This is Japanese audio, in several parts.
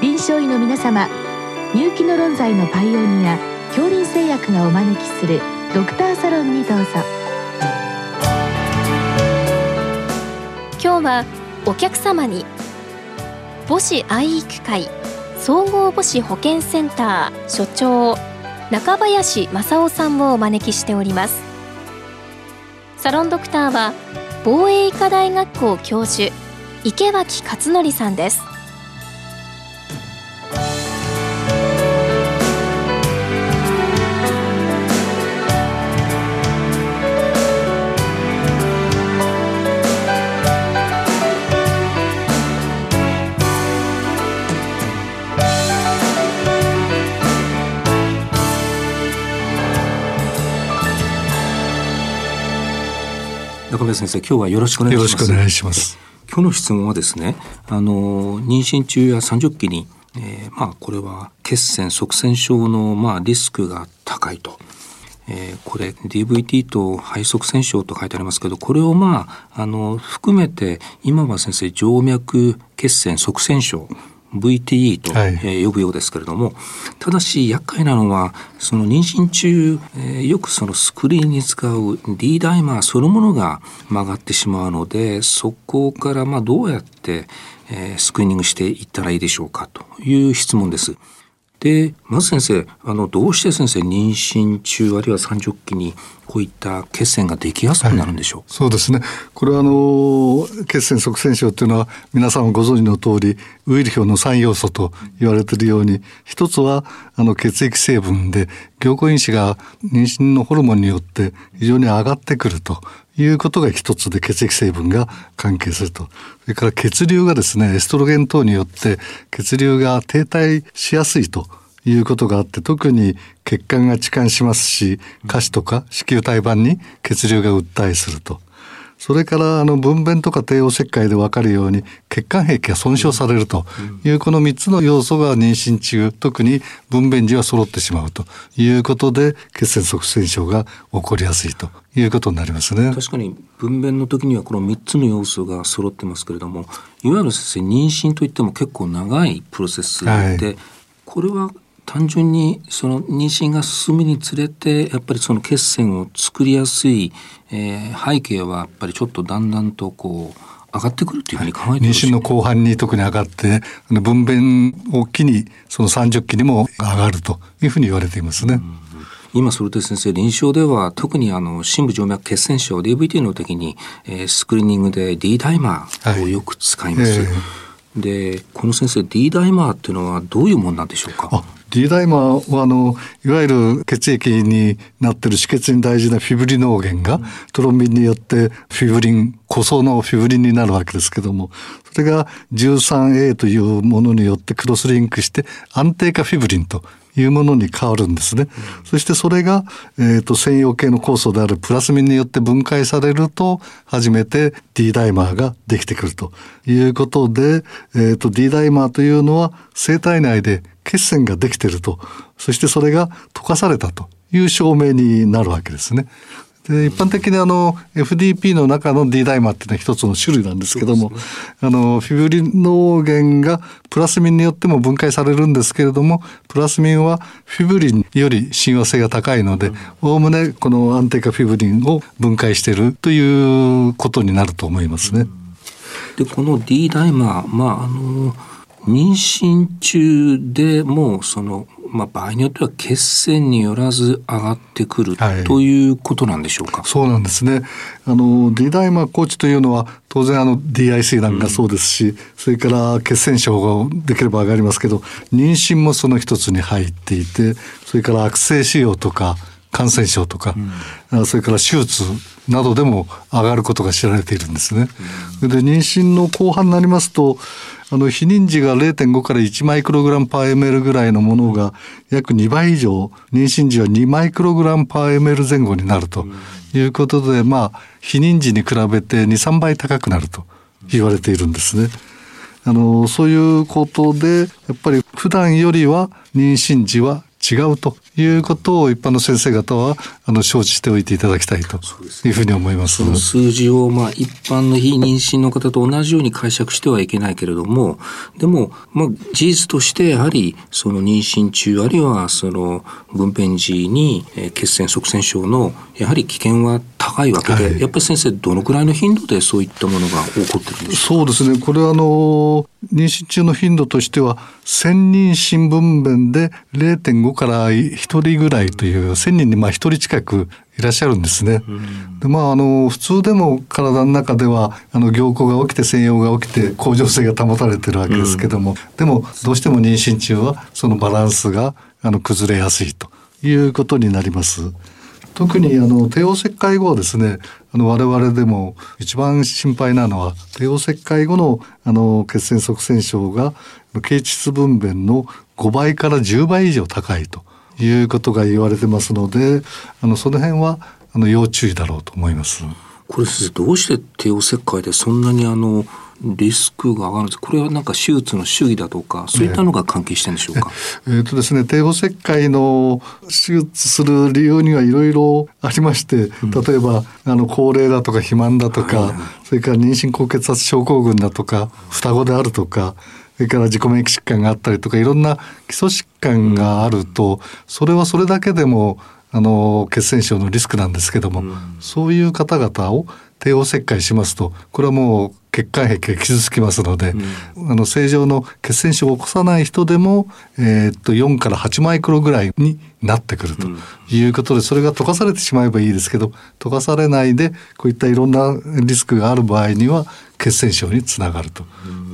臨床医の皆様入気の論剤のパイオニア恐林製薬がお招きするドクターサロンにどうぞ。今日はお客様に母子愛育会総合母子保健センター所長中林正夫さんをお招きしております。サロンドクターは防衛医科大学校教授池脇勝則さんです。中部先生、今日はよろしくお願いします。よろしくお願いします。今日の質問はですね、あの妊娠中や30期に、えー、まあこれは血栓塞栓症のまあリスクが高いと。えー、これ DVT と肺塞栓症と書いてありますけどこれをまああの含めて今は先生静脈血栓塞栓症 VTE と、はい、え呼ぶようですけれどもただし厄介なのはその妊娠中、えー、よくそのスクリーンに使う D ダイマーそのものが曲がってしまうのでそこからまあどうやって、えー、スクリーニングしていったらいいでしょうかという質問です。でまず先生あのどうして先生妊娠中あるいは30期にこういった血栓ができやすくなるんでしょう、はい、そうですね。これはあの血栓塞栓症というのは皆さんご存知の通りウイル表の3要素と言われているように一つはあの血液成分で凝固因子が妊娠のホルモンによって非常に上がってくるということが一つで血液成分が関係すると。それから血流がですね、エストロゲン等によって血流が停滞しやすいということがあって特に血管が置換しますし下肢とか子宮体盤に血流が訴えすると。それからあの分娩とか帝王切開で分かるように血管壁が損傷されるというこの3つの要素が妊娠中特に分娩時は揃ってしまうということで血栓塞栓症が起こりやすいということになりますね。確かに分娩の時にはこの3つの要素が揃ってますけれどもいわゆる先生妊娠といっても結構長いプロセスで、はい、これは単純にその妊娠が進むにつれてやっぱりその血栓を作りやすい、えー、背景はやっぱりちょっとだんだんとこう上がってくるというふうに考えて、妊娠の後半に特に上がって分娩を機にその産褥期にも上がるというふうに言われていますね。うん今それで先生臨床では特にあの深部静脈血栓症 DVT の時に、えー、スクリーニングで D ダイマーをよく使います。はいえー、でこの先生 D ダイマーっていうのはどういうものなんでしょうか？D ダイマーはあのいわゆる血液になってる止血に大事なフィブリノーゲンがトロンビンによってフィブリン固層のフィブリンになるわけですけどもそれが 13A というものによってクロスリンクして安定化フィブリンというものに変わるんですね。うん、そしてそれが、えーと、専用系の酵素であるプラスミンによって分解されると初めて D ダイマーができてくるということで、えーと D ダイマーというのは生体内で血栓ができてるとそしてそれが溶かされたという証明になるわけですね。で一般的にあの FDP の中の D ダイマーっていうのは一つの種類なんですけども、ね、あのフィブリノーゲンがプラスミンによっても分解されるんですけれどもプラスミンはフィブリンより親和性が高いのでおおむねこの安定化フィブリンを分解しているということになると思いますね。でこの D ダイマーまああの妊娠中でもその、まあ、場合によっては血栓によらず上がってくる、はい、ということなんでしょうか？そうなんですね。あの D ダイマーコーチというのは当然あの DIC なんかそうですし、うん、それから血栓症ができれば上がりますけど妊娠もその一つに入っていてそれから悪性腫瘍とか感染症とか、うん、それから手術などでも上がることが知られているんですね。うん、で妊娠の後半になりますとあの避妊時が0.5から1マイクログラムパー ml ぐらいのものが約2倍以上妊娠時は2マイクログラムパー ml 前後になるということで、まあ避妊時に比べて23倍高くなると言われているんですね。あのそういうことでやっぱり普段よりは妊娠時は違うということを一般の先生方はあの承知しておいていただきたいというふうに思います。その数字をまあ一般の非妊娠の方と同じように解釈してはいけないけれども、でもまあ事実としてやはりその妊娠中あるいはその分娩時に血栓塞栓症のやはり危険は高いわけで、はい、やっぱり先生どのくらいの頻度でそういったものが起こってるんでしょうか？そうですね。これはあの妊娠中の頻度としては1000人新分娩で0.5から1人ぐらいという1000人にまあ1人近くいらっしゃるんですね。でまああの普通でも体の中ではあの凝固が起きて専用が起きて恒常性が保たれてるわけですけども、でもどうしても妊娠中はそのバランスがあの崩れやすいということになります。特にあの帝王切開後はですねあの我々でも一番心配なのは帝王切開後のあの血栓塞栓症が経腟分娩の5倍から10倍以上高いということが言われてますのであのその辺はあの要注意だろうと思います。これどうして帝王切開でそんなにあのリスクが上がるんですこれはなんか手術の主義だとかそういったのが関係してるんでしょうか、えー、えーとですね帝王切開の手術する理由にはいろいろありまして、例えばあの高齢だとか肥満だとか、はい、それから妊娠高血圧症候群だとか双子であるとかそれから自己免疫疾患があったりとかいろんな基礎疾患があるとそれはそれだけでもあの血栓症のリスクなんですけども、うん、そういう方々を帝王切開しますとこれはもう血管壁が傷つきますので、うん、あの正常の血栓症を起こさない人でも、えー、っと4から8マイクロぐらいになってくるということで、それが溶かされてしまえばいいですけど溶かされないでこういったいろんなリスクがある場合には血栓症につながると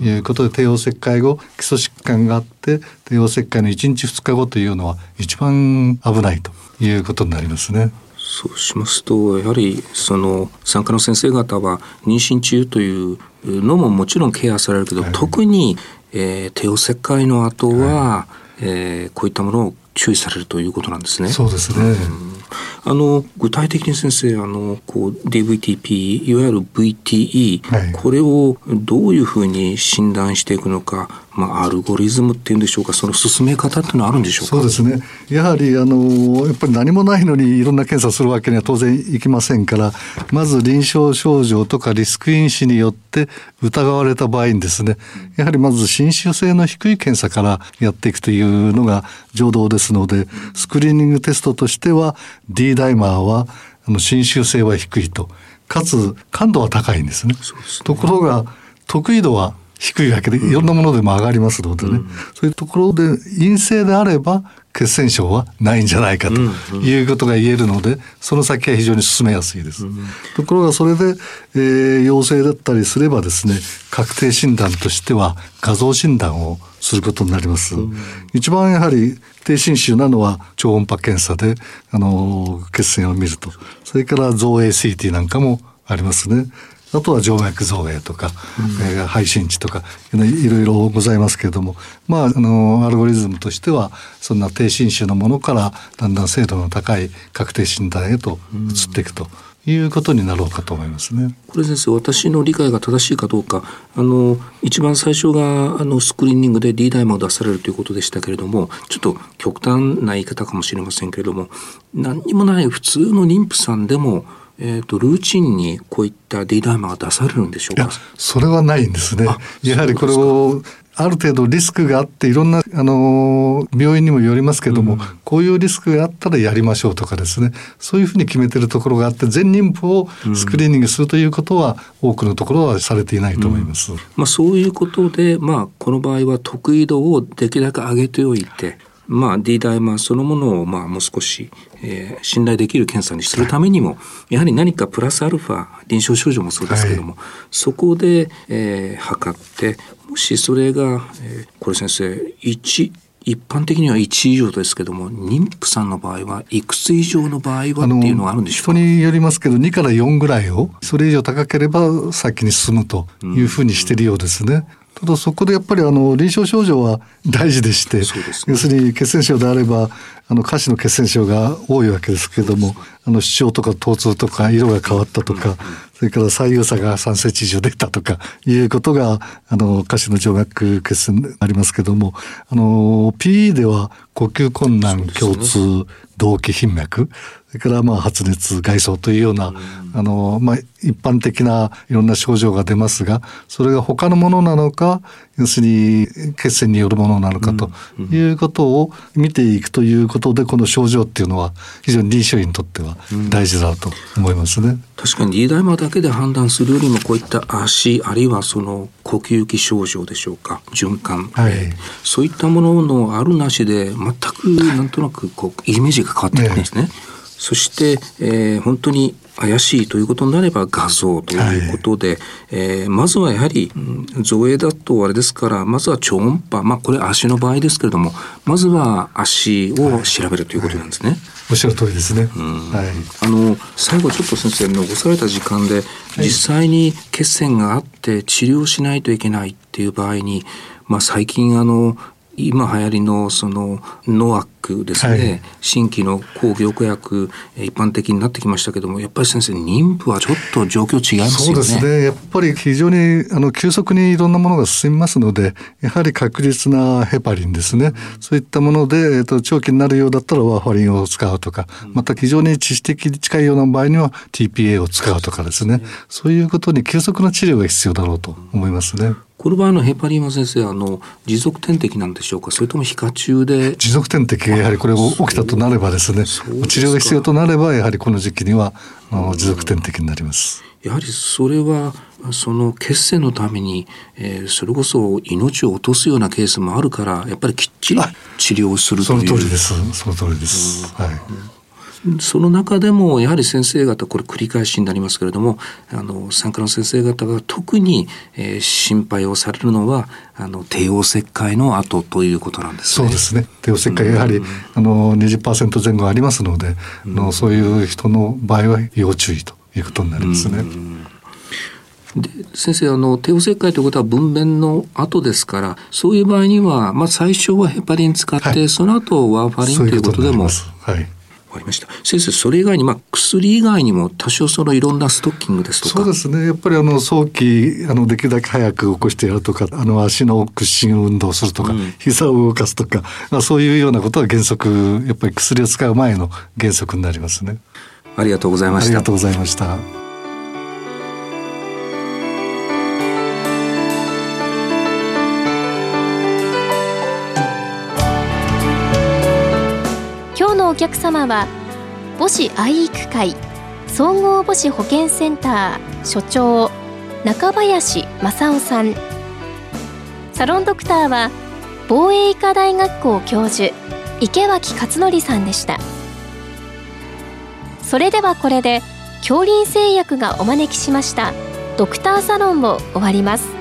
いうことで帝王切開後基礎疾患があって帝王切開の1日2日後というのは一番危ないということになりますね。そうしますとやはりその産科の先生方は妊娠中というのももちろんケアされるけど、はい、特に、えー、帝王切開の後は、はい、えー、こういったものを注意されるということなんですね。そうですね、うん。あの具体的に先生あのこう DVTP いわゆる VTE、はい、これをどういうふうに診断していくのか、まあ、アルゴリズムっていうんでしょうかその進め方っていうのはあるんでしょうか？そうですね。やはりあのやっぱり何もないのにいろんな検査するわけには当然いきませんからまず臨床症状とかリスク因子によって疑われた場合にですねやはりまず侵襲性の低い検査からやっていくというのが常道ですのでスクリーニングテストとしては D ダイマーはあの侵襲性は低いと。かつ感度は高いんですね。すね。ところが得意度は低いわけでいろんなものでも上がりますのでね、うん、そういうところで陰性であれば血栓症はないんじゃないかということが言えるのでその先は非常に進めやすいです。うん、ところがそれで、えー、陽性だったりすればですね確定診断としては画像診断をすることになります。うん、一番やはり低侵襲なのは超音波検査であの血栓を見るとそれから造影 CT なんかもありますね。あとは静脈造影とか、うんえー、配信値とかいろいろございますけれどもまああのアルゴリズムとしてはそんな低侵襲のものからだんだん精度の高い確定診断へと移っていくと。いうことになろうかと思いますね。これ先生、私の理解が正しいかどうか、あの一番最初があのスクリーニングで D ダイマを出されるということでしたけれども、ちょっと極端な言い方かもしれませんけれども、何にもない普通の妊婦さんでもえーと、ルーチンにこういった D ダイマーが出されるんでしょうか？それはないんですね。やはりこれをある程度リスクがあっていろんなあの病院にもよりますけども、うん、こういうリスクがあったらやりましょうとかですね。そういうふうに決めてるところがあって全妊婦をスクリーニングするということは、多くのところはされていないと思います。うん、まあ、そういうことで、まあ、この場合は得意度をできるだけ上げておいてまあ、D ダイマーそのものをまあもう少し、えー、信頼できる検査にするためにも、やはり何かプラスアルファ臨床症状もそうですけども、はい、そこで、えー、測ってもしそれが、えー、これ先生1一般的には1以上ですけども妊婦さんの場合はいくつ以上の場合はっていうのはあるんでしょうか？人によりますけど2から4ぐらいをそれ以上高ければ先に進むというふうにしてるようですね。ただそこでやっぱりあの臨床症状は大事でして、ね、要するに血栓症であればあの下肢の血栓症が多いわけですけれどもあの主張とか疼痛とか色が変わったとか、それから左右差が3センチ以上出たとかいうことがあの下肢の静脈血栓になりますけどもあの PE では呼吸困難胸痛動悸頻脈それからまあ発熱外装というような、あのまあ、一般的ないろんな症状が出ますがそれが他のものなのか要するに血栓によるものなのかということを見ていくということでこの症状っていうのは非常に臨床医にとっては大事だと思いますね。確かに D ダイマーだけで判断するよりもこういった足あるいはその呼吸器症状でしょうか循環、はい、そういったもののあるなしで全くなんとなくこうイメージが変わってくるんですね。ねそして、えー、本当に怪しいということになれば画像ということで、はい、えー、まずはやはり、うん、造影だとあれですからまずは超音波まあこれ足の場合ですけれどもまずは足を調べるということなんですね。はい、おっしゃる通りですね。はい、あの最後ちょっと先生残された時間で、実際に血栓があって治療しないといけないっていう場合に、まあ、最近あの今流行りのそのノアックですね、はい、新規の抗凝固薬一般的になってきましたけどもやっぱり先生妊婦はちょっと状況違いますよね。そうですね。やっぱり非常にあの急速にいろんなものが進みますのでやはり確実なヘパリンですね、うん、そういったもので、えーと、長期になるようだったらワーファリンを使うとか、また非常に致死的に近いような場合には TPA を使うとかですね、そういうことに急速な治療が必要だろうと思いますね。この場合のヘパリンは先生あの持続点滴なんでしょうか？それとも皮下中で？持続点滴がやはりこれ起きたとなればですね。治療が必要となればやはりこの時期には持続点滴になります。やはりそれはその血栓のために、えー、それこそ命を落とすようなケースもあるからやっぱりきっちり治療するという。その通りです。その通りです、はいその中でもやはり先生方これ繰り返しになりますけれどもあの産科の先生方が特に、えー、心配をされるのはあの帝王切開の後ということなんです、ね、そうですね。帝王切開やはり、うん、あの20%前後ありますので、うん、のそういう人の場合は要注意ということになりますね。うん。で先生あの帝王切開ということは分娩の後ですからそういう場合には、まあ、最初はヘパリン使って、はい、その後ワーファリンということでもはいわかりました。先生それ以外に、まあ、薬以外にも多少そのいろんなストッキングですとか。そうですね。やっぱりあの早期あのできるだけ早く起こしてやるとかあの足の屈伸運動するとか、うん、膝を動かすとか、まあ、そういうようなことは原則やっぱり薬を使う前の原則になりますね。ありがとうございました。ありがとうございましたお客様は母子愛育会総合母子保健センター所長中林正夫さん。サロンドクターは防衛医科大学校教授池脇勝則さんでした。それではこれで恐林製薬がお招きしましたドクターサロンを終わります。